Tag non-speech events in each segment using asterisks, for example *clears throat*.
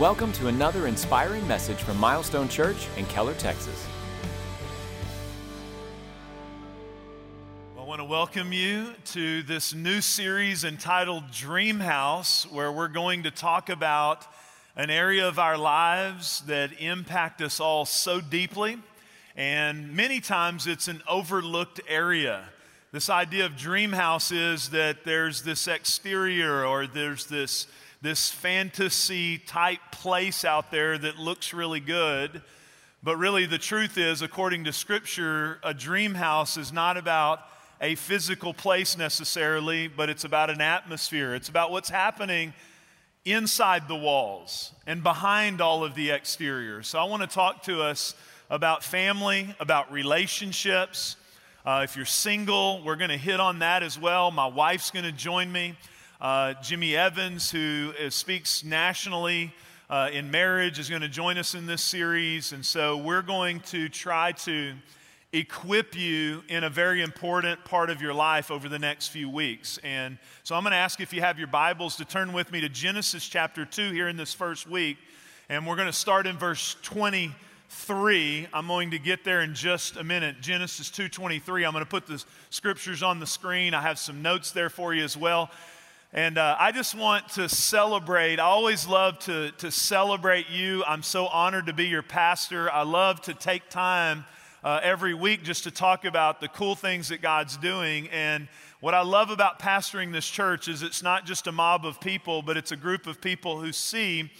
Welcome to another inspiring message from Milestone Church in Keller, Texas. I want to welcome you to this new series entitled Dream House, where we're going to talk about an area of our lives that impact us all so deeply. And many times it's an overlooked area. This idea of dream house is that there's this exterior or there's this this fantasy type place out there that looks really good. But really, the truth is, according to Scripture, a dream house is not about a physical place necessarily, but it's about an atmosphere. It's about what's happening inside the walls and behind all of the exterior. So, I want to talk to us about family, about relationships. Uh, if you're single, we're going to hit on that as well. My wife's going to join me uh, Jimmy Evans, who is, speaks nationally uh, in marriage, is going to join us in this series. And so we're going to try to equip you in a very important part of your life over the next few weeks. And so I'm going to ask if you have your Bibles to turn with me to Genesis chapter 2 here in this first week. And we're going to start in verse 23. I'm going to get there in just a minute. Genesis 2:23. I'm going to put the scriptures on the screen. I have some notes there for you as well. And uh, I just want to celebrate. I always love to, to celebrate you. I'm so honored to be your pastor. I love to take time uh, every week just to talk about the cool things that God's doing. And what I love about pastoring this church is it's not just a mob of people, but it's a group of people who see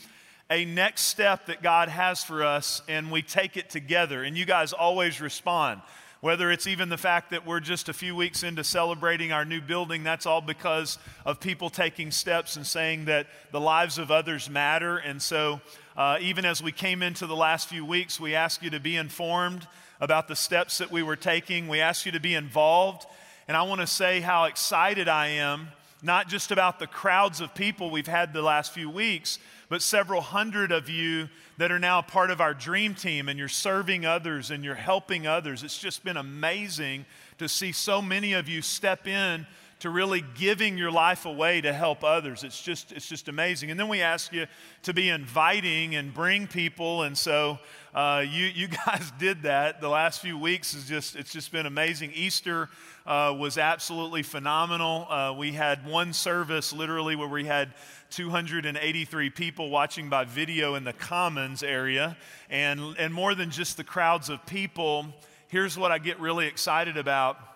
a next step that God has for us and we take it together. And you guys always respond. Whether it's even the fact that we're just a few weeks into celebrating our new building, that's all because of people taking steps and saying that the lives of others matter. And so, uh, even as we came into the last few weeks, we ask you to be informed about the steps that we were taking. We ask you to be involved. And I want to say how excited I am, not just about the crowds of people we've had the last few weeks, but several hundred of you that are now part of our dream team and you're serving others and you're helping others. It's just been amazing to see so many of you step in to really giving your life away to help others. It's just, it's just amazing. And then we ask you to be inviting and bring people. And so uh, you, you *laughs* guys did that. The last few weeks is just, it's just been amazing. Easter uh, was absolutely phenomenal. Uh, we had one service literally where we had 283 people watching by video in the Commons area. And, and more than just the crowds of people, here's what I get really excited about.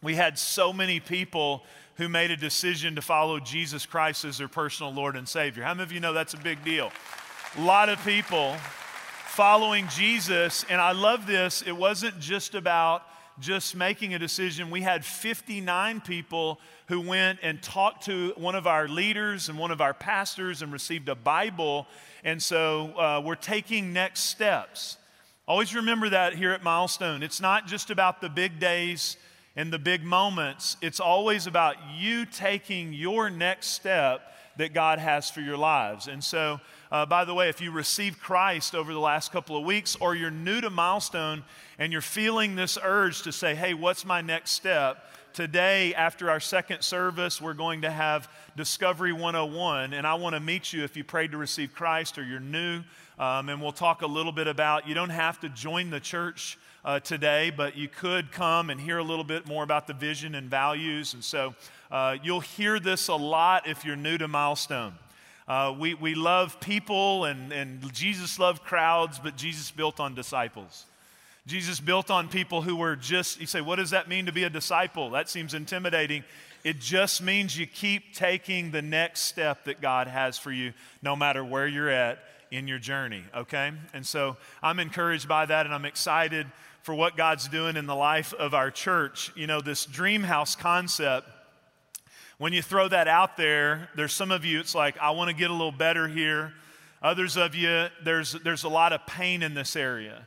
We had so many people who made a decision to follow Jesus Christ as their personal Lord and Savior. How many of you know that's a big deal? A lot of people following Jesus, and I love this. It wasn't just about just making a decision. We had 59 people who went and talked to one of our leaders and one of our pastors and received a Bible. And so uh, we're taking next steps. Always remember that here at Milestone. It's not just about the big days and the big moments, it's always about you taking your next step that God has for your lives. And so, uh, by the way, if you received Christ over the last couple of weeks or you're new to Milestone and you're feeling this urge to say, hey, what's my next step? Today, after our second service, we're going to have Discovery 101, and I want to meet you if you prayed to receive Christ or you're new. Um, and we'll talk a little bit about you don't have to join the church uh, today, but you could come and hear a little bit more about the vision and values. And so uh, you'll hear this a lot if you're new to Milestone. Uh, we, we love people, and, and Jesus loved crowds, but Jesus built on disciples. Jesus built on people who were just, you say, what does that mean to be a disciple? That seems intimidating. It just means you keep taking the next step that God has for you, no matter where you're at in your journey, okay? And so I'm encouraged by that, and I'm excited for what God's doing in the life of our church. You know, this dream house concept, when you throw that out there, there's some of you, it's like, I want to get a little better here. Others of you, there's, there's a lot of pain in this area.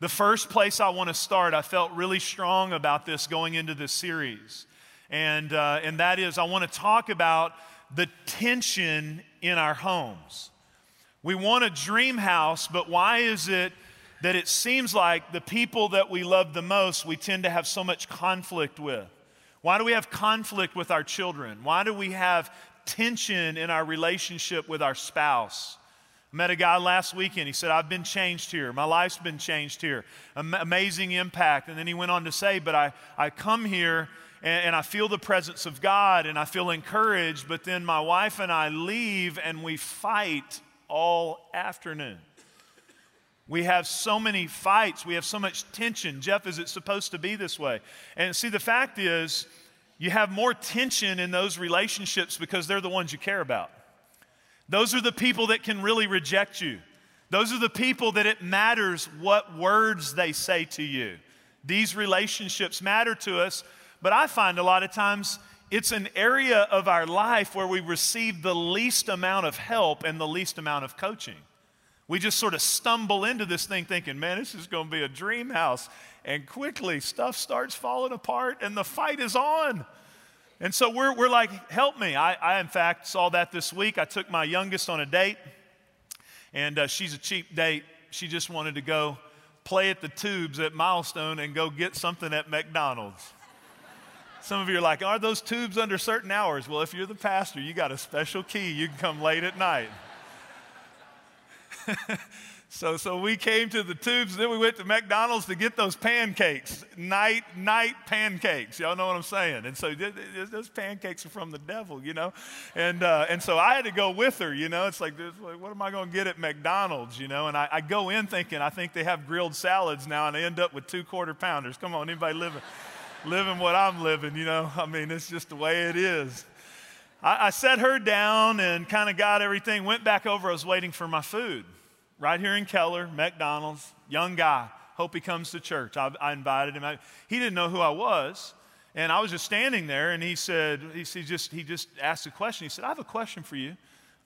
The first place I want to start, I felt really strong about this going into this series. And, uh, and that is, I want to talk about the tension in our homes. We want a dream house, but why is it that it seems like the people that we love the most, we tend to have so much conflict with? Why do we have conflict with our children? Why do we have tension in our relationship with our spouse? met a guy last weekend. He said, I've been changed here. My life's been changed here. Am- amazing impact. And then he went on to say, But I, I come here and, and I feel the presence of God and I feel encouraged, but then my wife and I leave and we fight all afternoon. We have so many fights. We have so much tension. Jeff, is it supposed to be this way? And see, the fact is, you have more tension in those relationships because they're the ones you care about. Those are the people that can really reject you. Those are the people that it matters what words they say to you. These relationships matter to us, but I find a lot of times it's an area of our life where we receive the least amount of help and the least amount of coaching. We just sort of stumble into this thing thinking, man, this is going to be a dream house. And quickly, stuff starts falling apart and the fight is on. And so we're, we're like, help me. I, I, in fact, saw that this week. I took my youngest on a date, and uh, she's a cheap date. She just wanted to go play at the tubes at Milestone and go get something at McDonald's. Some of you are like, are those tubes under certain hours? Well, if you're the pastor, you got a special key. You can come late at night. *laughs* so, so we came to the tubes, then we went to McDonald's to get those pancakes, night, night pancakes. Y'all know what I'm saying? And so those pancakes are from the devil, you know? And, uh, and so I had to go with her, you know? It's like, what am I going to get at McDonald's, you know? And I, I go in thinking, I think they have grilled salads now, and I end up with two quarter pounders. Come on, anybody living, living what I'm living, you know? *laughs* I mean, it's just the way it is. I, I set her down and kind of got everything, went back over. I was waiting for my food right here in Keller, McDonald's, young guy. Hope he comes to church. I, I invited him. I, he didn't know who I was. And I was just standing there, and he said, he, he, just, he just asked a question. He said, I have a question for you.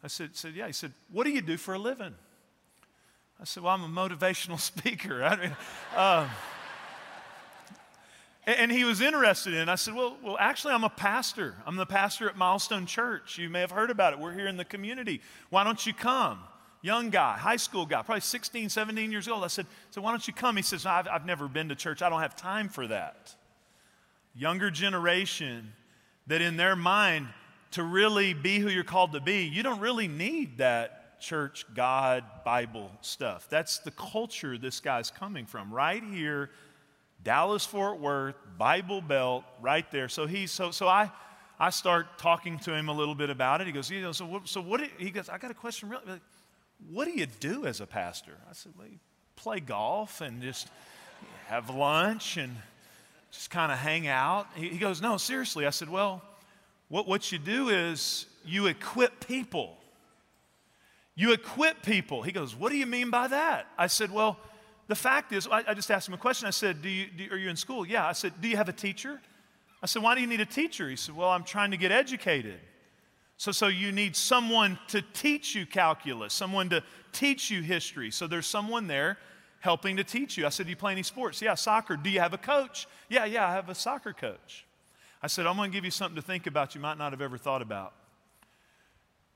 I said, said, Yeah. He said, What do you do for a living? I said, Well, I'm a motivational *laughs* speaker. I mean, uh, and he was interested in. I said, well, well, actually, I'm a pastor. I'm the pastor at Milestone Church. You may have heard about it. We're here in the community. Why don't you come? young guy, high school guy, probably 16, 17 years old. I said, so why don't you come? He says, I've, I've never been to church. I don't have time for that. Younger generation that in their mind, to really be who you're called to be, you don't really need that church, God, Bible stuff. That's the culture this guy's coming from. Right here, Dallas Fort Worth, Bible Belt, right there. So he's so so I I start talking to him a little bit about it. He goes, you know, so what, so what? He goes, I got a question. Really, what do you do as a pastor? I said, Well, play golf and just have lunch and just kind of hang out. He, goes, No, seriously. I said, Well, what, what you do is you equip people. You equip people. He goes, What do you mean by that? I said, Well, the fact is, I, I just asked him a question. I said, do you, do, Are you in school? Yeah. I said, Do you have a teacher? I said, Why do you need a teacher? He said, Well, I'm trying to get educated. So, so you need someone to teach you calculus, someone to teach you history. So there's someone there helping to teach you. I said, Do you play any sports? Yeah, soccer. Do you have a coach? Yeah, yeah, I have a soccer coach. I said, I'm going to give you something to think about you might not have ever thought about.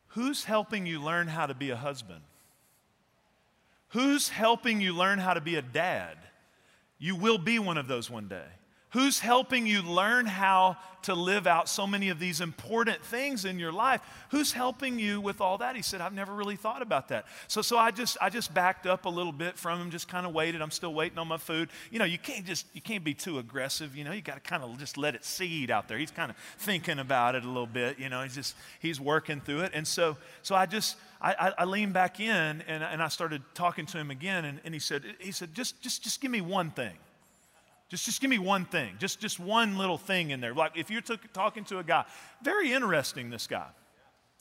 Who's helping you learn how to be a husband? Who's helping you learn how to be a dad? You will be one of those one day. Who's helping you learn how to live out so many of these important things in your life? Who's helping you with all that? He said, I've never really thought about that. So, so I just I just backed up a little bit from him, just kind of waited. I'm still waiting on my food. You know, you can't just you can't be too aggressive, you know, you gotta kind of just let it seed out there. He's kind of thinking about it a little bit, you know, he's just he's working through it. And so so I just I, I, leaned back in and, and I started talking to him again, and, and he said, he said, just, just, just give me one thing. Just, just give me one thing, just, just one little thing in there. Like if you're t- talking to a guy, very interesting, this guy.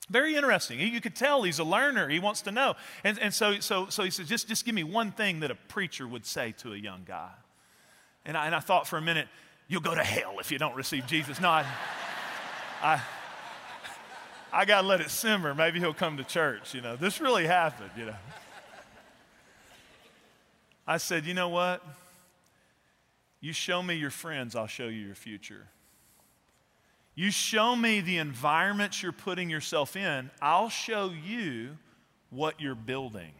Very interesting. You could tell he's a learner. He wants to know. And, and so, so, so he says, just, just give me one thing that a preacher would say to a young guy. And I, and I thought for a minute, you'll go to hell if you don't receive Jesus. No, I, *laughs* I, I got to let it simmer. Maybe he'll come to church. You know, this really happened, you know. I said, you know what? You show me your friends, I'll show you your future. You show me the environments you're putting yourself in, I'll show you what you're building.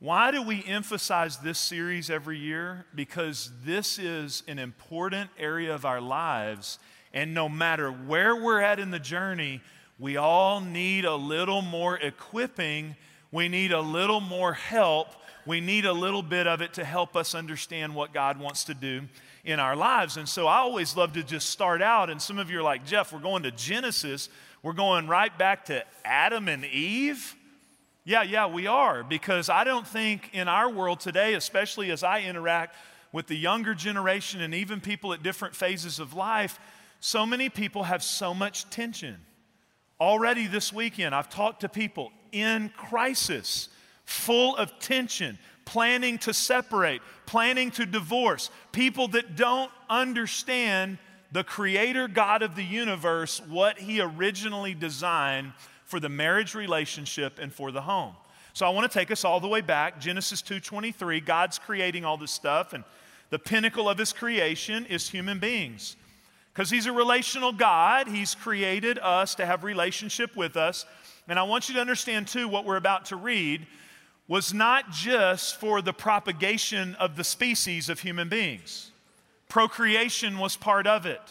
Why do we emphasize this series every year? Because this is an important area of our lives, and no matter where we're at in the journey, we all need a little more equipping We need a little more help. We need a little bit of it to help us understand what God wants to do in our lives. And so I always love to just start out. And some of you are like, Jeff, we're going to Genesis. We're going right back to Adam and Eve. Yeah, yeah, we are. Because I don't think in our world today, especially as I interact with the younger generation and even people at different phases of life, so many people have so much tension. Already this weekend, I've talked to people in crisis, full of tension, planning to separate, planning to divorce, people that don't understand the creator God of the universe, what he originally designed for the marriage relationship and for the home. So I want to take us all the way back. Genesis 2:23, God's creating all this stuff and the pinnacle of his creation is human beings. Because he's a relational God, he's created us to have relationship with us. And I want you to understand too what we're about to read was not just for the propagation of the species of human beings. Procreation was part of it,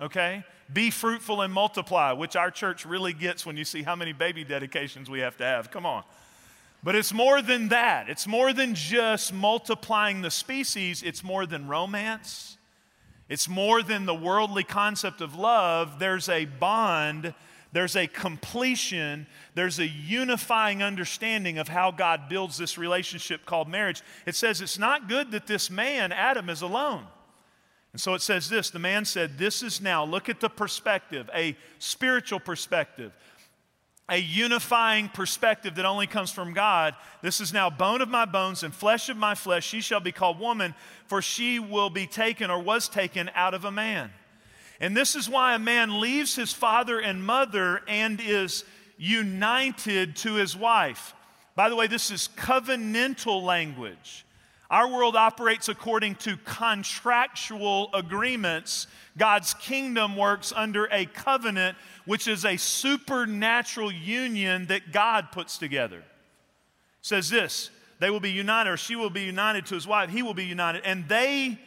okay? Be fruitful and multiply, which our church really gets when you see how many baby dedications we have to have. Come on. But it's more than that. It's more than just multiplying the species, it's more than romance. It's more than the worldly concept of love. There's a bond, there's a completion, there's a unifying understanding of how God builds this relationship called marriage. It says it's not good that this man, Adam, is alone. And so it says this the man said, This is now, look at the perspective, a spiritual perspective a unifying perspective that only comes from God. This is now bone of my bones and flesh of my flesh. She shall be called woman, for she will be taken or was taken out of a man. And this is why a man leaves his father and mother and is united to his wife. By the way, this is covenantal language. Our world operates according to contractual agreements. God's kingdom works under a covenant which is a supernatural union that God puts together. It says this they will be united, or she will be united to his wife, he will be united, and they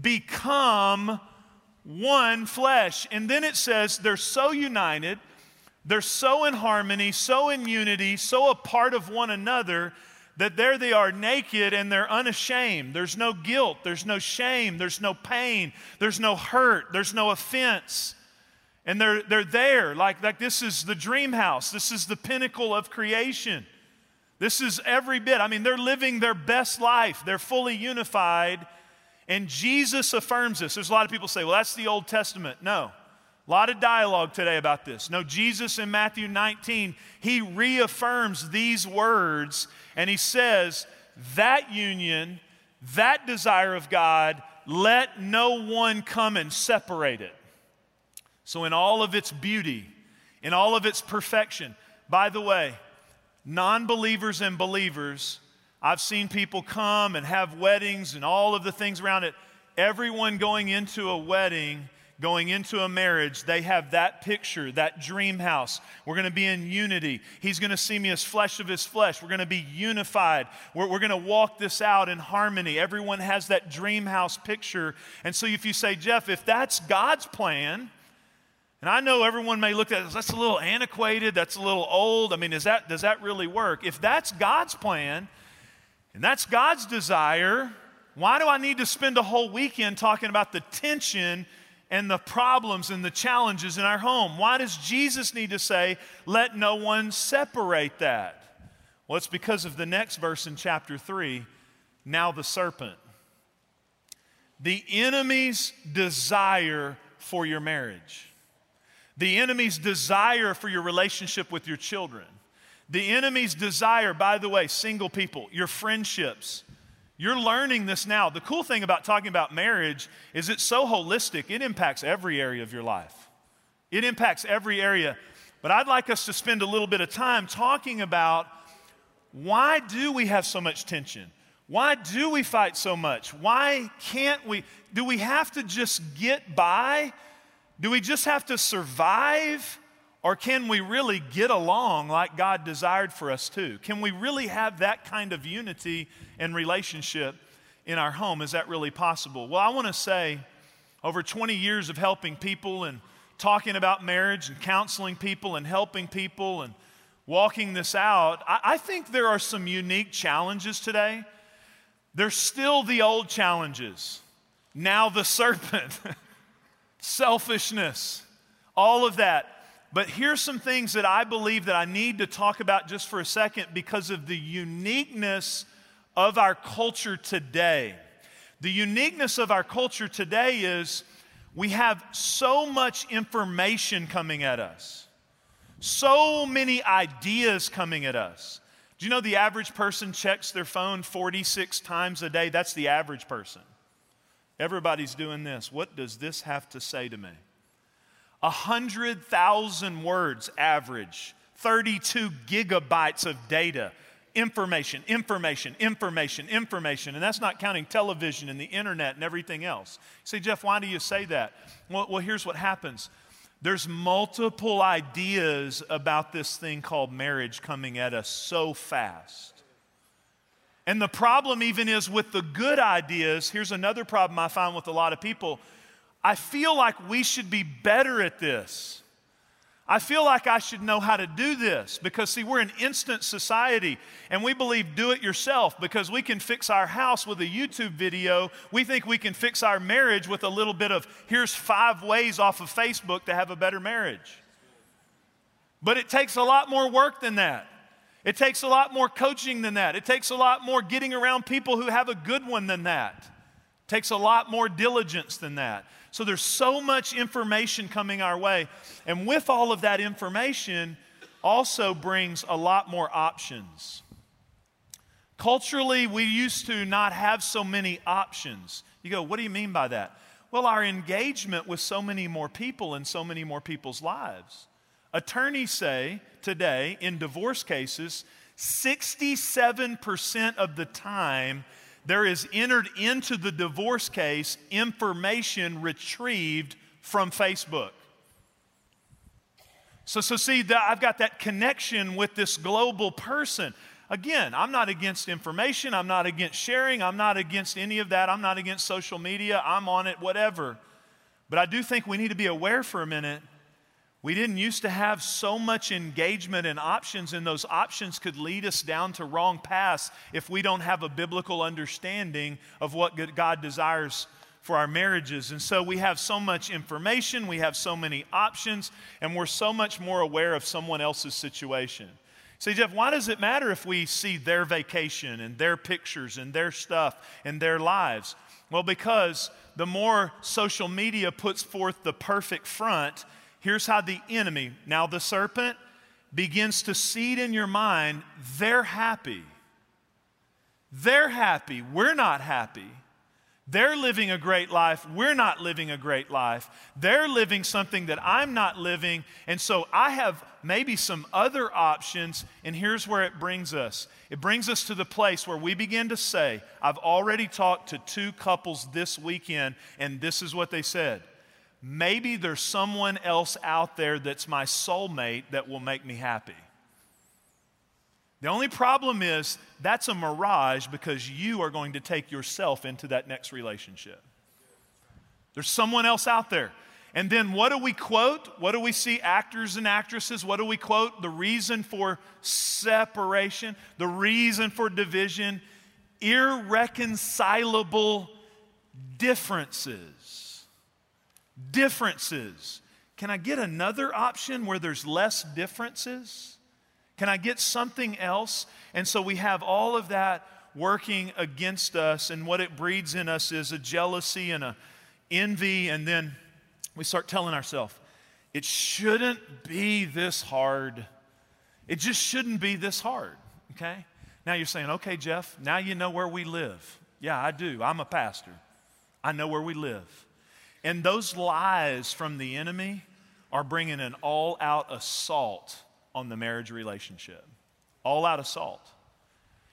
become one flesh. And then it says they're so united, they're so in harmony, so in unity, so a part of one another that there they are naked and they're unashamed. There's no guilt, there's no shame, there's no pain, there's no hurt, there's no offense. And they're, they're there, like, like this is the dream house. This is the pinnacle of creation. This is every bit. I mean, they're living their best life. They're fully unified. And Jesus affirms this. There's a lot of people say, well, that's the Old Testament. No. A lot of dialogue today about this. No, Jesus in Matthew 19, he reaffirms these words and he says, that union, that desire of God, let no one come and separate it. So, in all of its beauty, in all of its perfection, by the way, non believers and believers, I've seen people come and have weddings and all of the things around it. Everyone going into a wedding, going into a marriage, they have that picture, that dream house. We're going to be in unity. He's going to see me as flesh of his flesh. We're going to be unified. We're, we're going to walk this out in harmony. Everyone has that dream house picture. And so, if you say, Jeff, if that's God's plan, and I know everyone may look at it, that's a little antiquated, that's a little old. I mean, is that, does that really work? If that's God's plan and that's God's desire, why do I need to spend a whole weekend talking about the tension and the problems and the challenges in our home? Why does Jesus need to say, let no one separate that? Well, it's because of the next verse in chapter 3 now the serpent. The enemy's desire for your marriage the enemy's desire for your relationship with your children. The enemy's desire, by the way, single people, your friendships. You're learning this now. The cool thing about talking about marriage is it's so holistic, it impacts every area of your life. It impacts every area. But I'd like us to spend a little bit of time talking about why do we have so much tension? Why do we fight so much? Why can't we? Do we have to just get by do we just have to survive? Or can we really get along like God desired for us to? Can we really have that kind of unity and relationship in our home? Is that really possible? Well, I want to say over 20 years of helping people and talking about marriage and counseling people and helping people and walking this out, I, I think there are some unique challenges today. There's still the old challenges. Now the serpent, *laughs* selfishness, all of that. But here's some things that I believe that I need to talk about just for a second because of the uniqueness of our culture today. The uniqueness of our culture today is we have so much information coming at us, so many ideas coming at us. Do you know the average person checks their phone 46 times a day? That's the average person. Everybody's doing this. What does this have to say to me? 100,000 words average, 32 gigabytes of data, information, information, information, information. And that's not counting television and the internet and everything else. You say, Jeff, why do you say that? Well, well here's what happens there's multiple ideas about this thing called marriage coming at us so fast. And the problem, even, is with the good ideas. Here's another problem I find with a lot of people I feel like we should be better at this. I feel like I should know how to do this because, see, we're an instant society and we believe do it yourself because we can fix our house with a YouTube video. We think we can fix our marriage with a little bit of here's five ways off of Facebook to have a better marriage. But it takes a lot more work than that. It takes a lot more coaching than that. It takes a lot more getting around people who have a good one than that. It takes a lot more diligence than that. So there's so much information coming our way. And with all of that information, also brings a lot more options. Culturally, we used to not have so many options. You go, what do you mean by that? Well, our engagement with so many more people in so many more people's lives. Attorneys say today in divorce cases, 67% of the time there is entered into the divorce case information retrieved from Facebook. So, so see, that I've got that connection with this global person. Again, I'm not against information. I'm not against sharing. I'm not against any of that. I'm not against social media. I'm on it, whatever. But I do think we need to be aware for a minute we didn't used to have so much engagement and options, and those options could lead us down to wrong paths if we don't have a biblical understanding of what God desires for our marriages. And so we have so much information, we have so many options, and we're so much more aware of someone else's situation. Say, Jeff, why does it matter if we see their vacation and their pictures and their stuff and their lives? Well, because the more social media puts forth the perfect front, Here's how the enemy, now the serpent, begins to seed in your mind they're happy. They're happy. We're not happy. They're living a great life. We're not living a great life. They're living something that I'm not living. And so I have maybe some other options. And here's where it brings us it brings us to the place where we begin to say, I've already talked to two couples this weekend, and this is what they said maybe there's someone else out there that's my soulmate that will make me happy. The only problem is that's a mirage because you are going to take yourself into that next relationship. There's someone else out there. And then what do we quote? What do we see actors and actresses? What do we quote? The reason for separation, the reason for division, irreconcilable differences differences. Can I get another option where there's less differences? Can I get something else? And so we have all of that working against us, and what it breeds in us is a jealousy and a envy, and then we start telling ourselves, it shouldn't be this hard. It just shouldn't be this hard, okay? Now you're saying, okay, Jeff, now you know where we live. Yeah, I do. I'm a pastor. I know where we live. And those lies from the enemy are bringing an all out assault on the marriage relationship. All out assault.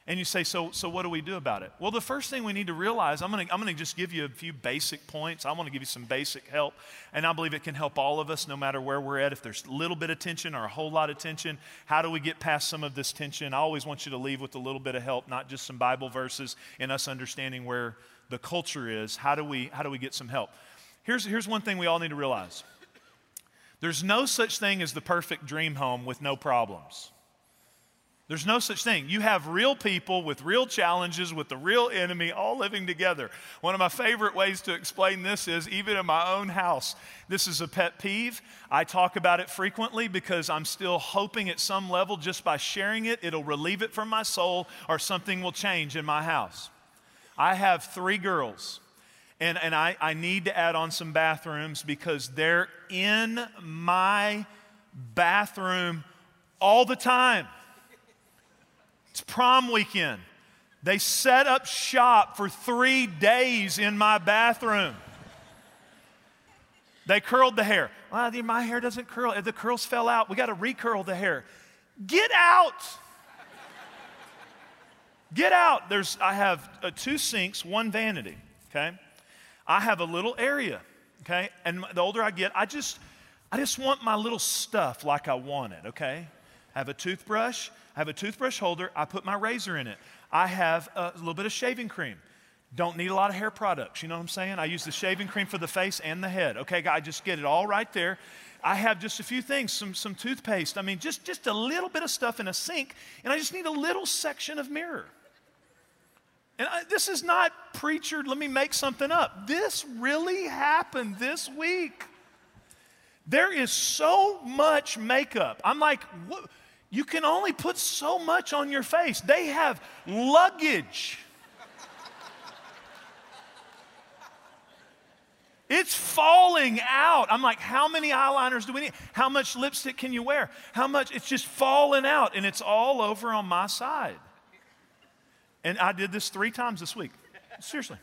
And you say, so, so what do we do about it? Well, the first thing we need to realize, I'm to I'm to just give you a few basic points. I want to give you some basic help. And I believe it can help all of us, no matter where we're at. If there's a little bit of tension or a whole lot of tension, how do we get past some of this tension? I always want you to leave with a little bit of help, not just some Bible verses and us understanding where the culture is. How do we, how do we get some help? Here's, here's one thing we all need to realize there's no such thing as the perfect dream home with no problems. There's no such thing. You have real people with real challenges, with the real enemy, all living together. One of my favorite ways to explain this is even in my own house. This is a pet peeve. I talk about it frequently because I'm still hoping at some level, just by sharing it, it'll relieve it from my soul or something will change in my house. I have three girls, and, and I, I need to add on some bathrooms because they're in my bathroom all the time. It's prom weekend. They set up shop for three days in my bathroom. They curled the hair. Well, my hair doesn't curl. The curls fell out. We got to recurl the hair. Get out. Get out. There's, I have uh, two sinks, one vanity, okay? I have a little area, okay? And the older I get, I just, I just want my little stuff like I want it, okay? I have a toothbrush. I have a toothbrush holder. I put my razor in it. I have a little bit of shaving cream. Don't need a lot of hair products. You know what I'm saying? I use the shaving cream for the face and the head. Okay, I just get it all right there. I have just a few things, some, some toothpaste. I mean, just, just a little bit of stuff in a sink, and I just need a little section of mirror. And I, this is not preacher, let me make something up. This really happened this week. There is so much makeup. I'm like, what? You can only put so much on your face. They have luggage. It's falling out. I'm like, how many eyeliners do we need? How much lipstick can you wear? How much? It's just falling out and it's all over on my side. And I did this three times this week. Seriously.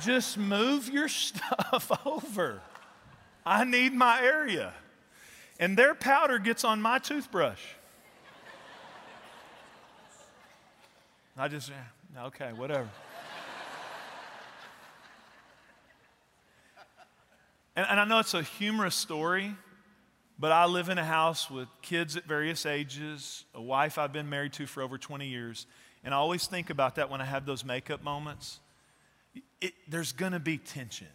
just move your *laughs* stuff over. I need my area and their powder gets on my toothbrush. I just, okay, whatever. and, and I know it's a humorous story, but I live in a house with kids at various ages, a wife I've been married to for over 20 years, and I always think about that when I have those makeup moments. It, there's going to be tension.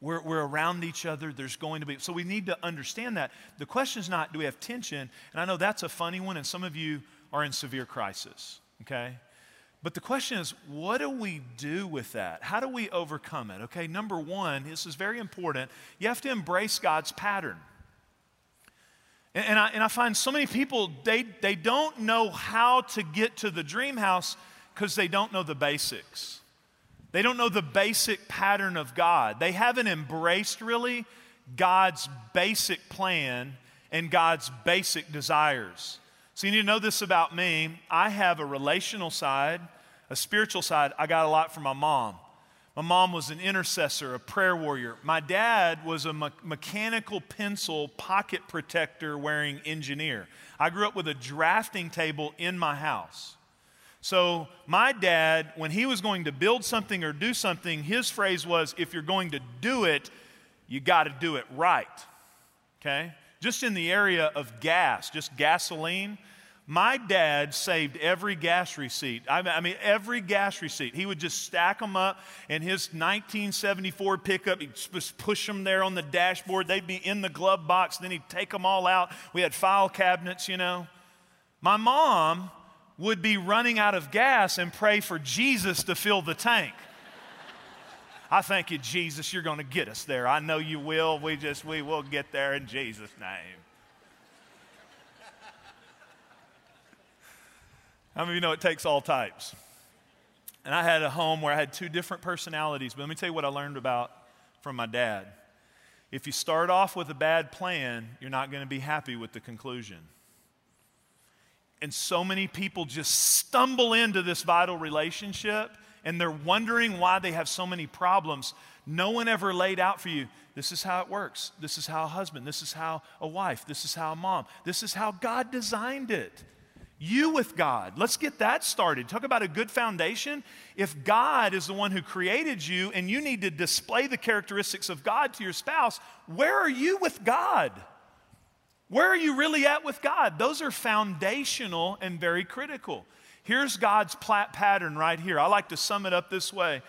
We're, we're around each other. There's going to be, so we need to understand that. The question is not, do we have tension? And I know that's a funny one, and some of you are in severe crisis, okay? But the question is, what do we do with that? How do we overcome it? Okay, number one, this is very important. You have to embrace God's pattern. And, and, I, and I find so many people, they, they don't know how to get to the dream house because they don't know the basics. They don't know the basic pattern of God. They haven't embraced really God's basic plan and God's basic desires. So you need to know this about me. I have a relational side, a spiritual side. I got a lot from my mom. My mom was an intercessor, a prayer warrior. My dad was a me- mechanical pencil pocket protector wearing engineer. I grew up with a drafting table in my house. So, my dad, when he was going to build something or do something, his phrase was if you're going to do it, you got to do it right. Okay? Just in the area of gas, just gasoline, my dad saved every gas receipt. I mean, every gas receipt. He would just stack them up in his 1974 pickup. He'd just push them there on the dashboard. They'd be in the glove box. Then he'd take them all out. We had file cabinets, you know. My mom would be running out of gas and pray for Jesus to fill the tank. I thank you, Jesus, you're going to get us there. I know you will. We just, we will get there in Jesus' name. How many of you know it takes all types? And I had a home where I had two different personalities, but let me tell you what I learned about from my dad. If you start off with a bad plan, you're not going to be happy with the conclusion. And so many people just stumble into this vital relationship and they're wondering why they have so many problems. No one ever laid out for you this is how it works. This is how a husband, this is how a wife, this is how a mom, this is how God designed it. You with God. Let's get that started. Talk about a good foundation. If God is the one who created you and you need to display the characteristics of God to your spouse, where are you with God? Where are you really at with God? Those are foundational and very critical. Here's God's pattern right here. I like to sum it up this way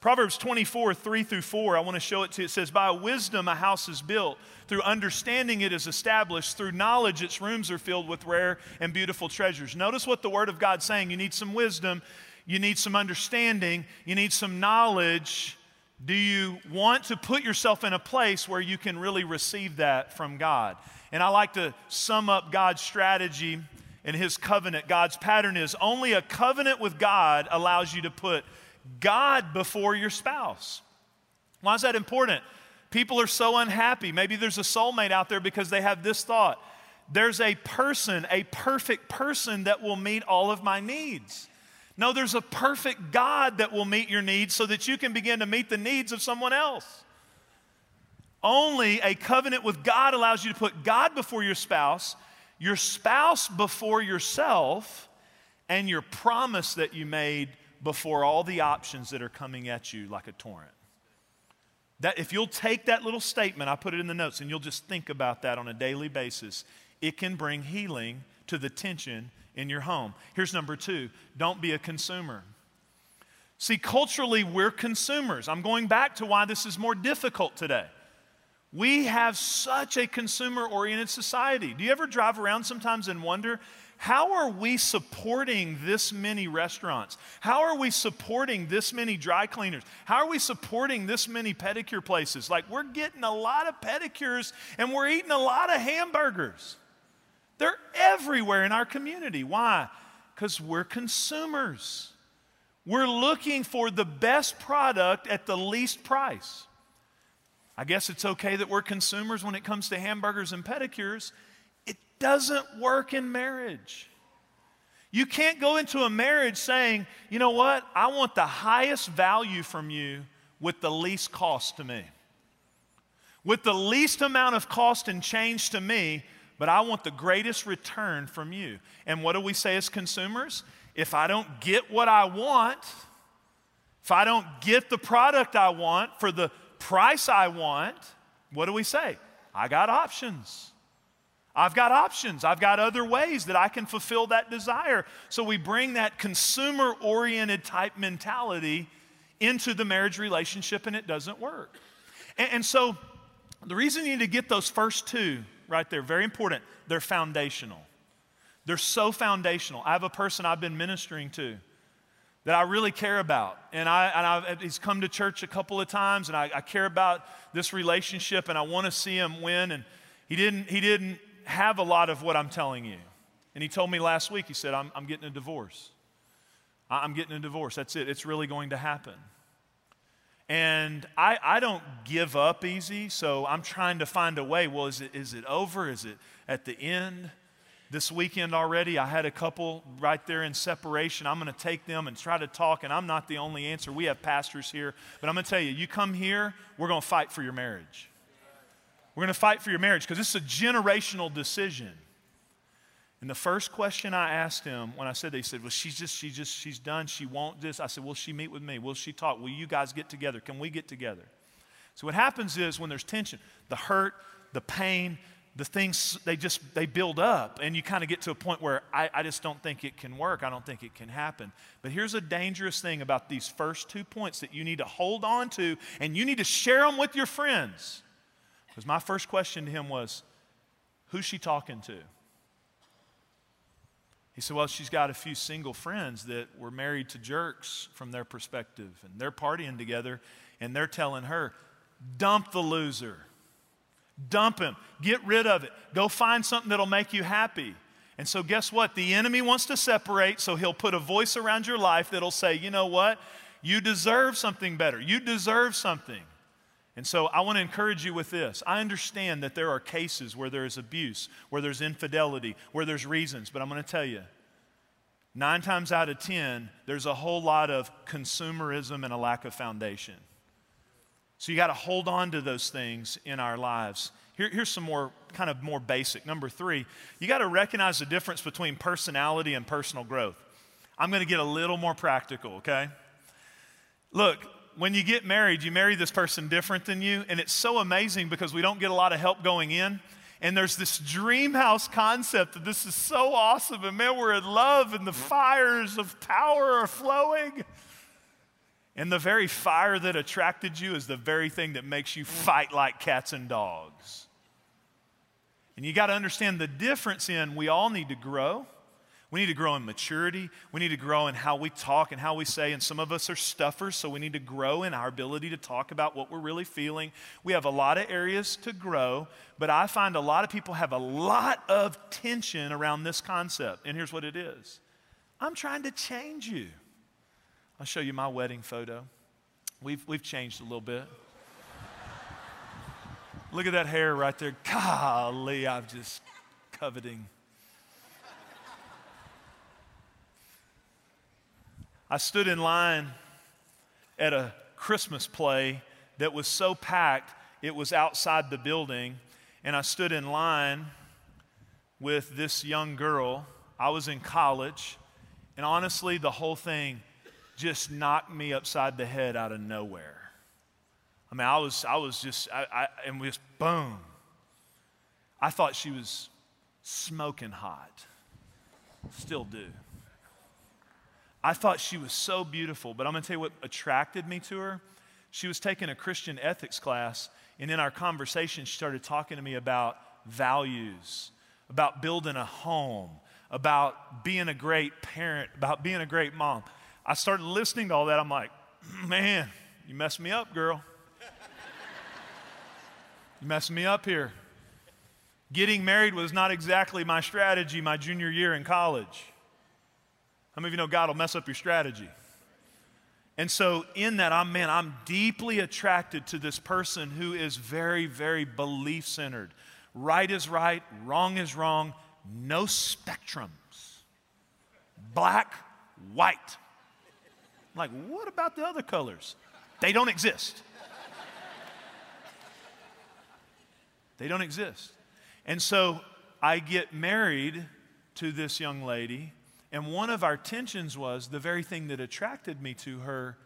Proverbs 24, 3 through 4, I want to show it to you. It says, By wisdom a house is built, through understanding it is established, through knowledge its rooms are filled with rare and beautiful treasures. Notice what the Word of God's saying. You need some wisdom, you need some understanding, you need some knowledge. Do you want to put yourself in a place where you can really receive that from God? And I like to sum up God's strategy and His covenant. God's pattern is only a covenant with God allows you to put God before your spouse. Why is that important? People are so unhappy. Maybe there's a soulmate out there because they have this thought there's a person, a perfect person that will meet all of my needs. No, there's a perfect God that will meet your needs so that you can begin to meet the needs of someone else. Only a covenant with God allows you to put God before your spouse, your spouse before yourself, and your promise that you made before all the options that are coming at you like a torrent. That if you'll take that little statement, I put it in the notes, and you'll just think about that on a daily basis, it can bring healing to the tension in your home. Here's number two don't be a consumer. See, culturally, we're consumers. I'm going back to why this is more difficult today. We have such a consumer oriented society. Do you ever drive around sometimes and wonder how are we supporting this many restaurants? How are we supporting this many dry cleaners? How are we supporting this many pedicure places? Like, we're getting a lot of pedicures and we're eating a lot of hamburgers. They're everywhere in our community. Why? Because we're consumers. We're looking for the best product at the least price. I guess it's okay that we're consumers when it comes to hamburgers and pedicures doesn't work in marriage. You can't go into a marriage saying, you know what, I want the highest value from you with the least cost to me. With the least amount of cost and change to me, but I want the greatest return from you. And what do we say as consumers? If I don't get what I want, if I don't get the product I want for the price I want, what do we say? I got options. I've got options. I've got other ways that I can fulfill that desire. So we bring that consumer oriented type mentality into the marriage relationship and it doesn't work. And, and, so the reason you need to get those first two right there, very important, they're foundational. They're so foundational. I have a person I've been ministering to that I really care about. And, I, and I've, he's come to church a couple of times and I, I care about this relationship and I want to see him win. And he didn't, he didn't have a lot of what I'm telling you. And he told me last week, he said, I'm, I'm getting a divorce. I'm getting a divorce. That's it. It's really going to happen. And I, I don't give up easy, so I'm trying to find a way. Well, is it, is it over? Is it at the end? This weekend already, I had a couple right there in separation. I'm going to take them and try to talk, and I'm not the only answer. We have pastors here, but I'm going to tell you, you come here, we're going to fight for your marriage. We're going to fight for your marriage because this is a generational decision. And the first question I asked him when I said that, he said, Well, she's just, she's just, she's done. She won't this. I said, Will she meet with me? Will she talk? Will you guys get together? Can we get together? So what happens is when there's tension, the hurt, the pain, the things they just they build up and you kind of get to a point where I, I just don't think it can work i don't think it can happen but here's a dangerous thing about these first two points that you need to hold on to and you need to share them with your friends because my first question to him was, Who's she talking to? He said, Well, she's got a few single friends that were married to jerks from their perspective, and they're partying together, and they're telling her, Dump the loser. Dump him. Get rid of it. Go find something that'll make you happy. And so, guess what? The enemy wants to separate, so he'll put a voice around your life that'll say, You know what? You deserve something better. You deserve something. And so I want to encourage you with this. I understand that there are cases where there is abuse, where there's infidelity, where there's reasons, but I'm going to tell you nine times out of ten, there's a whole lot of consumerism and a lack of foundation. So you got to hold on to those things in our lives. Here, here's some more kind of more basic. Number three, you got to recognize the difference between personality and personal growth. I'm going to get a little more practical, okay? Look, when you get married, you marry this person different than you, and it's so amazing because we don't get a lot of help going in. And there's this dream house concept that this is so awesome, and man, we're in love, and the fires of power are flowing. And the very fire that attracted you is the very thing that makes you fight like cats and dogs. And you got to understand the difference in we all need to grow. We need to grow in maturity. We need to grow in how we talk and how we say. And some of us are stuffers, so we need to grow in our ability to talk about what we're really feeling. We have a lot of areas to grow, but I find a lot of people have a lot of tension around this concept. And here's what it is I'm trying to change you. I'll show you my wedding photo. We've, we've changed a little bit. Look at that hair right there. Golly, I'm just coveting. I stood in line at a Christmas play that was so packed, it was outside the building. And I stood in line with this young girl. I was in college. And honestly, the whole thing just knocked me upside the head out of nowhere. I mean, I was, I was just, I, I, and just boom. I thought she was smoking hot. Still do. I thought she was so beautiful, but I'm going to tell you what attracted me to her. She was taking a Christian ethics class, and in our conversation, she started talking to me about values, about building a home, about being a great parent, about being a great mom. I started listening to all that. I'm like, *clears throat* man, you messed me up, girl. You messed me up here. Getting married was not exactly my strategy my junior year in college. How many of you know God will mess up your strategy? And so, in that, I'm, man, I'm deeply attracted to this person who is very, very belief centered. Right is right, wrong is wrong, no spectrums. Black, white. I'm like, what about the other colors? They don't exist. They don't exist. And so I get married to this young lady, and one of our tensions was the very thing that attracted me to her,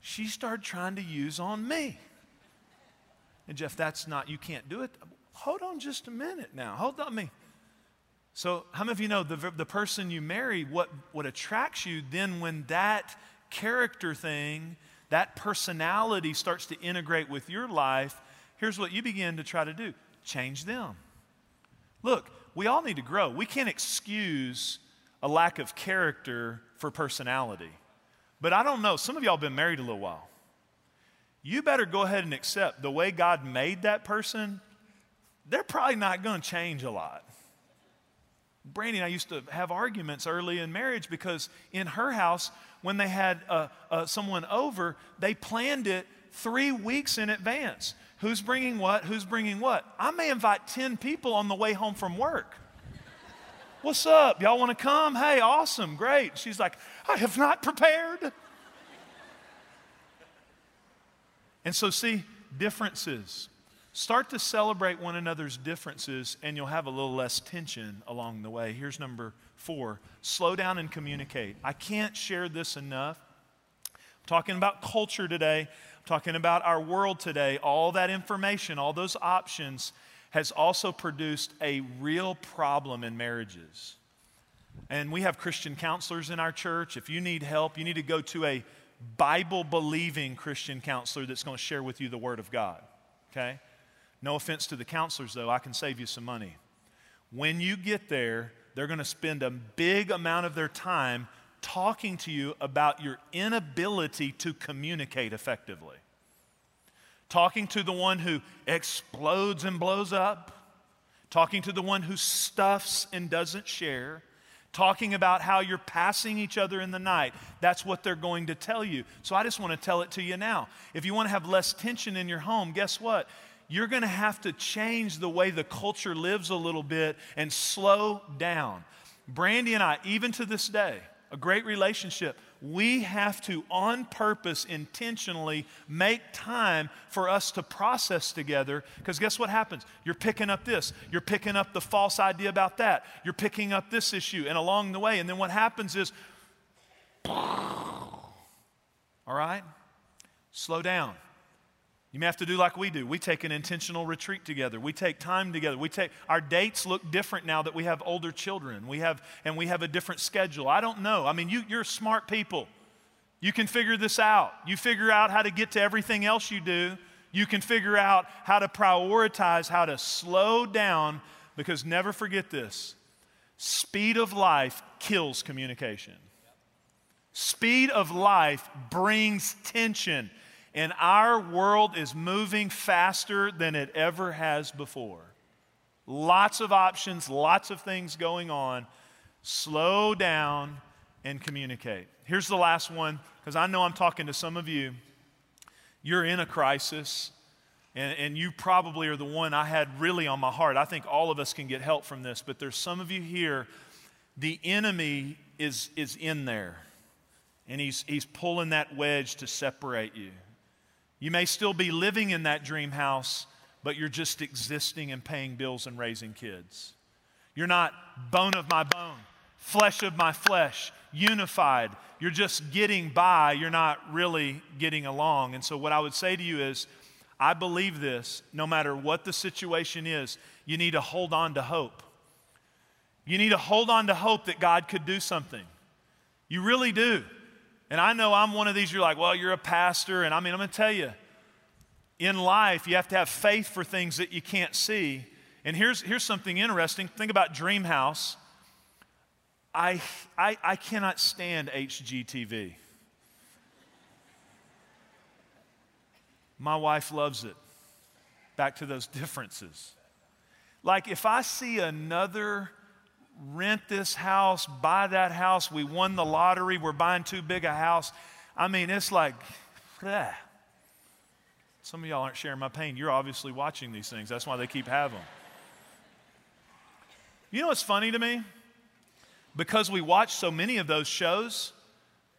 she started trying to use on me. And Jeff, that's not, you can't do it. Hold on just a minute now. Hold on me. So, how many of you know the, the person you marry, what, what attracts you then when that character thing, that personality starts to integrate with your life, here's what you begin to try to do change them. Look, we all need to grow. We can't excuse a lack of character for personality. But I don't know, some of y'all been married a little while. You better go ahead and accept the way God made that person, they're probably not going to change a lot. Brandy and I used to have arguments early in marriage because in her house, when they had uh, uh, someone over, they planned it three weeks in advance. Who's bringing what? Who's bringing what? I may invite 10 people on the way home from work. What's up? Y'all want to come? Hey, awesome, great. She's like, I have not prepared. And so, see, differences. Start to celebrate one another's differences, and you'll have a little less tension along the way. Here's number four slow down and communicate. I can't share this enough. I'm talking about culture today talking about our world today, all that information, all those options has also produced a real problem in marriages. And we have Christian counselors in our church. If you need help, you need to go to a Bible believing Christian counselor that's going to share with you the Word of God. Okay? No offense to the counselors, though, I can save you some money. When you get there, they're going to spend a big amount of their time talking to you about your inability to communicate effectively. Talking to the one who explodes and blows up. Talking to the one who stuffs and doesn't share. Talking about how you're passing each other in the night. That's what they're going to tell you. So I just want to tell it to you now. If you want to have less tension in your home, guess what? You're going to have to change the way the culture lives a little bit and slow down. Brandy and I, even to this day, a great relationship, we have to, on purpose, intentionally make time for us to process together. Because guess what happens? You're picking up this, you're picking up the false idea about that, you're picking up this issue, and along the way, and then what happens is, all right, slow down. You may have to do like we do. We take an intentional retreat together. We take time together. We take our dates look different now that we have older children. We have and we have a different schedule. I don't know. I mean, you, you're smart people. You can figure this out. You figure out how to get to everything else you do. You can figure out how to prioritize, how to slow down, because never forget this speed of life kills communication. Speed of life brings tension, and our world is moving faster than it ever has before. Lots of options, lots of things going on. Slow down and communicate. Here's the last one, because I know I'm talking to some of you. You're in a crisis, and, and you probably are the one I had really on my heart. I think all of us can get help from this, but there's some of you here, the enemy is, is in there, and he's, he's pulling that wedge to separate you. You may still be living in that dream house, but you're just existing and paying bills and raising kids. You're not bone of my bone, flesh of my flesh, unified. You're just getting by. You're not really getting along. And so, what I would say to you is, I believe this no matter what the situation is, you need to hold on to hope. You need to hold on to hope that God could do something. You really do. And I know I'm one of these, you're like, well, you're a pastor. And I mean, I'm going to tell you, in life, you have to have faith for things that you can't see. And here's, here's something interesting. Think about Dream House. I, I, I cannot stand HGTV. My wife loves it. Back to those *laughs* differences. Like if I see another rent this house, buy that house, we won the lottery, we're buying too big a house. I mean, it's like, bleh. Some of y'all aren't sharing my pain. You're obviously watching these things. That's why they keep having them. You know what's funny to me? Because we watch so many of those shows,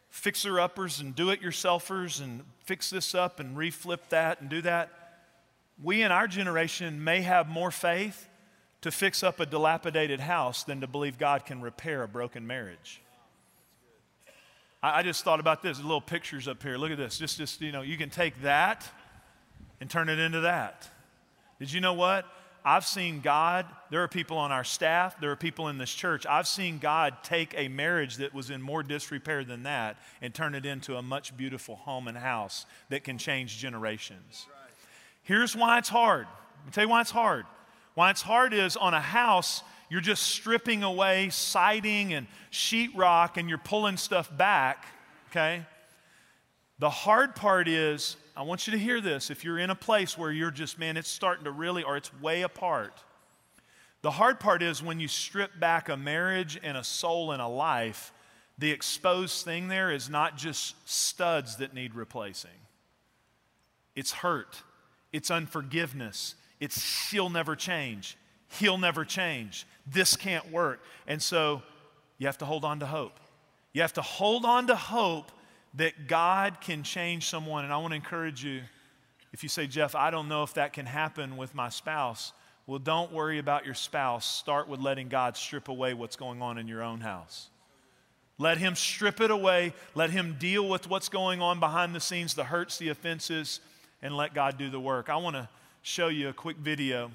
fixer uppers and do it yourselfers and fix this up and reflip that and do that, we in our generation may have more faith to fix up a dilapidated house than to believe God can repair a broken marriage. I, I just thought about this. Little pictures up here. Look at this. Just, just, you know, you can take that and turn it into that. Did you know what? I've seen God, there are people on our staff, there are people in this church. I've seen God take a marriage that was in more disrepair than that and turn it into a much beautiful home and house that can change generations. Here's why it's hard. Me tell you why it's hard. Why it's hard is on a house, you're just stripping away siding and sheetrock and you're pulling stuff back, okay? The hard part is I want you to hear this. If you're in a place where you're just, man, it's starting to really, or it's way apart. The hard part is when you strip back a marriage and a soul and a life, the exposed thing there is not just studs that need replacing. It's hurt, it's unforgiveness, it's she'll never change, he'll never change, this can't work. And so you have to hold on to hope. You have to hold on to hope that God can change someone. And I want to encourage you if you say, Jeff, I don't know if that can happen with my spouse, well, don't worry about your spouse. Start with letting God strip away what's going on in your own house. Let Him strip it away. Let Him deal with what's going on behind the scenes, the hurts, the offenses, and let God do the work. I want to show you a quick video.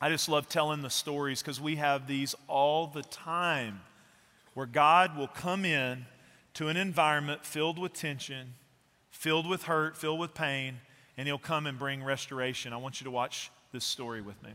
I just love telling the stories because we have these all the time where God will come in to an environment filled with tension, filled with hurt, filled with pain, and He'll come and bring restoration. I want you to watch this story with me.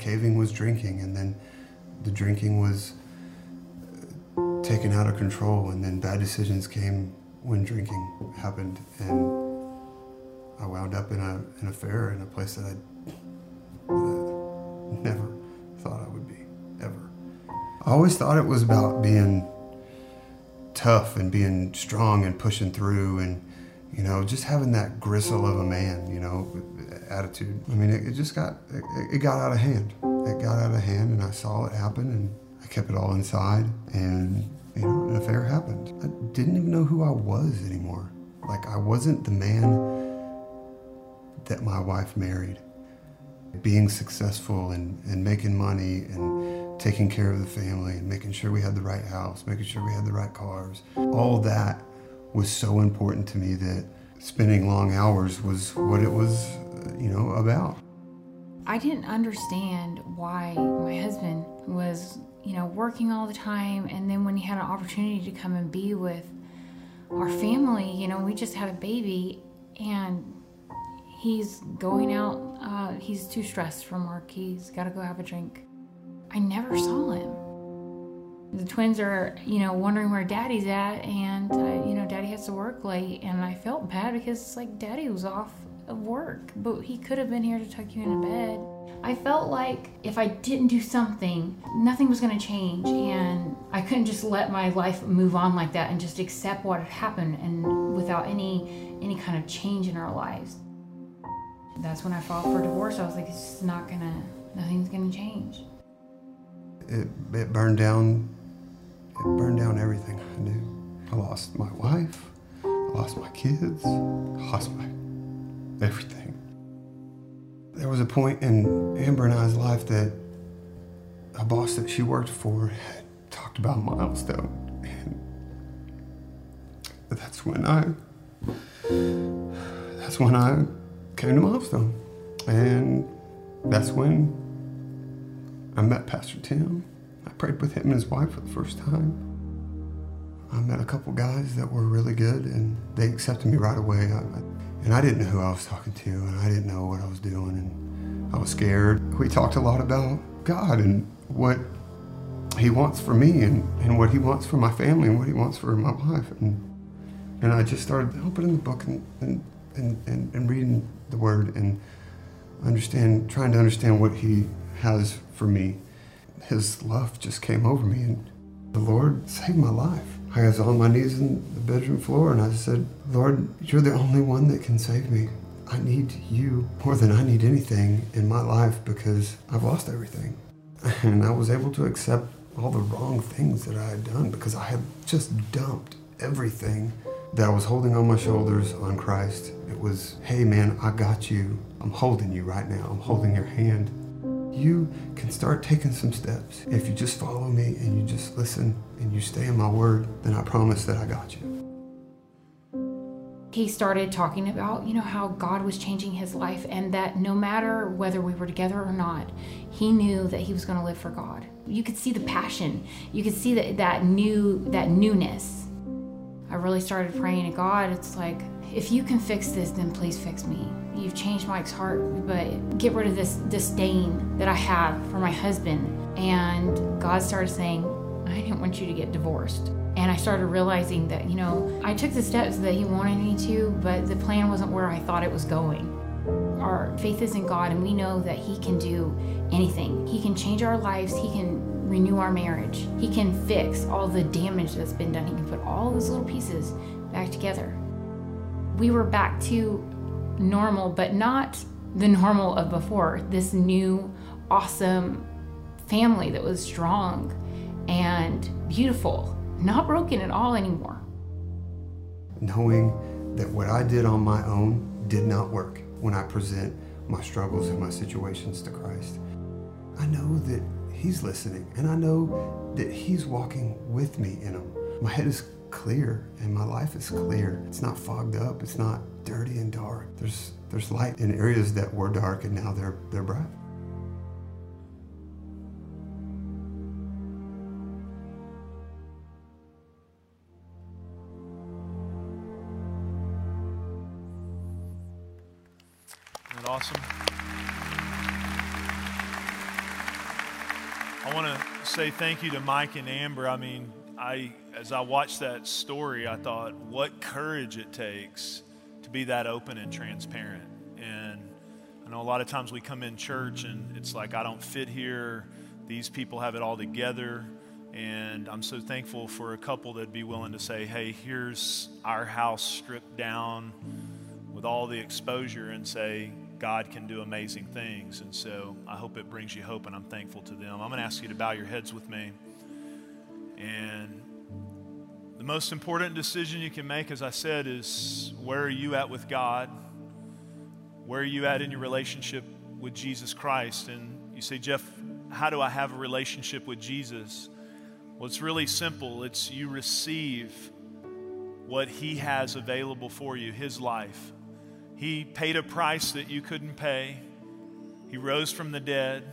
Caving was drinking, and then the drinking was uh, taken out of control, and then bad decisions came when drinking happened, and I wound up in a an affair in a place that I never thought I would be ever. I always thought it was about being tough and being strong and pushing through and you know just having that gristle of a man you know attitude. I mean, it, it just got it, it, got out of hand. It got out of hand, and I saw it happen, and I kept it all inside, and you know, an affair happened. I didn't even know who I was anymore. Like I wasn't the man that my wife married. being successful and, and making money and taking care of the family and making sure we had the right house, making sure we had the right cars. All that was so important to me that spending long hours was what it was, you know, about. I didn't understand why my husband was, you know, working all the time and then when he had an opportunity to come and be with our family, you know, we just had a baby and he's going out, uh, he's too stressed from work. He's got to go have a drink. I never saw him. The twins are, you know, wondering where daddy's at, and, uh, you know, daddy has to work late, and I felt bad because, it's like, daddy was off of work, but he could have been here to tuck you into bed. I felt like if I didn't do something, nothing was going to change, and I couldn't just let my life move on like that and just accept what had happened and without any any kind of change in our lives. That's when I fought for divorce. I was like, it's not gonna, nothing's gonna change. It, it burned down, it burned down everything I knew. I lost my wife, I lost my kids, I lost my everything. There was a point in Amber and I's life that a boss that she worked for had talked about a milestone. And that's when I that's when I came to Milestone. And that's when I met Pastor Tim. Prayed with him and his wife for the first time. I met a couple guys that were really good and they accepted me right away. I, and I didn't know who I was talking to and I didn't know what I was doing and I was scared. We talked a lot about God and what he wants for me and, and what he wants for my family and what he wants for my wife. And, and I just started opening the book and, and, and, and reading the word and understand, trying to understand what he has for me. His love just came over me and the Lord saved my life. I was on my knees in the bedroom floor and I said, Lord, you're the only one that can save me. I need you more than I need anything in my life because I've lost everything. *laughs* And I was able to accept all the wrong things that I had done because I had just dumped everything that I was holding on my shoulders on Christ. It was, hey man, I got you. I'm holding you right now. I'm holding your hand. You can start taking some steps. If you just follow me and you just listen and you stay in my word, then I promise that I got you. He started talking about, you know, how God was changing his life and that no matter whether we were together or not, he knew that he was going to live for God. You could see the passion. You could see that that new that newness. I really started praying to God. It's like, if you can fix this, then please fix me. You've changed Mike's heart, but get rid of this disdain that I have for my husband. And God started saying, I didn't want you to get divorced. And I started realizing that, you know, I took the steps that He wanted me to, but the plan wasn't where I thought it was going. Our faith is in God, and we know that He can do anything. He can change our lives, He can renew our marriage, He can fix all the damage that's been done, He can put all those little pieces back together. We were back to normal, but not the normal of before. This new, awesome family that was strong and beautiful not broken at all anymore. Knowing that what I did on my own did not work when I present my struggles and my situations to Christ. I know that He's listening and I know that He's walking with me in them. My head is clear and my life is clear. It's not fogged up, it's not dirty and dark. There's there's light in areas that were dark and now they're they're bright. awesome? I want to say thank you to Mike and Amber. I mean, I as I watched that story, I thought what courage it takes to be that open and transparent. And I know a lot of times we come in church and it's like I don't fit here. These people have it all together. And I'm so thankful for a couple that'd be willing to say, hey, here's our house stripped down with all the exposure and say, God can do amazing things. And so I hope it brings you hope, and I'm thankful to them. I'm going to ask you to bow your heads with me. And the most important decision you can make, as I said, is where are you at with God? Where are you at in your relationship with Jesus Christ. And you say, Jeff, how do I have a relationship with Jesus? Well, it's really simple. It's you receive what He has available for you, His life. He paid a price that you couldn't pay, He rose from the dead,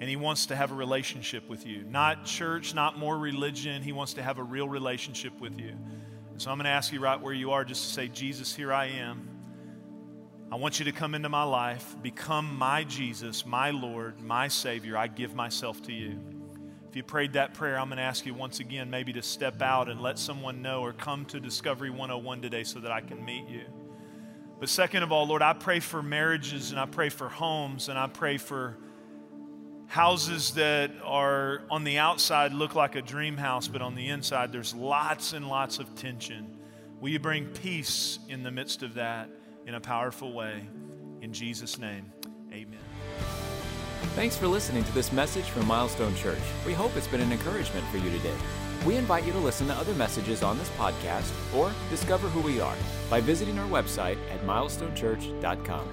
and He wants to have a relationship with you. Not church, not more religion. He wants to have a real relationship with you. And so I'm going to ask you right where you are just to say, Jesus, here I am. I want you to come into my life, become my Jesus, my Lord, my Savior. I give myself to you. If you prayed that prayer, I'm going to ask you once again maybe to step out and let someone know or come to Discovery 101 today so that I can meet you. But second of all, Lord, I pray for marriages and I pray for homes and I pray for houses that are on the outside look like a dream house, but on the inside there's lots and lots of tension. Will you bring peace in the midst of that? in a powerful way. In Jesus' name, amen. Thanks for listening to this message from Milestone Church. We hope it's been an encouragement for you today. We invite you to listen to other messages on this podcast or discover who we are by visiting our website at milestonechurch.com.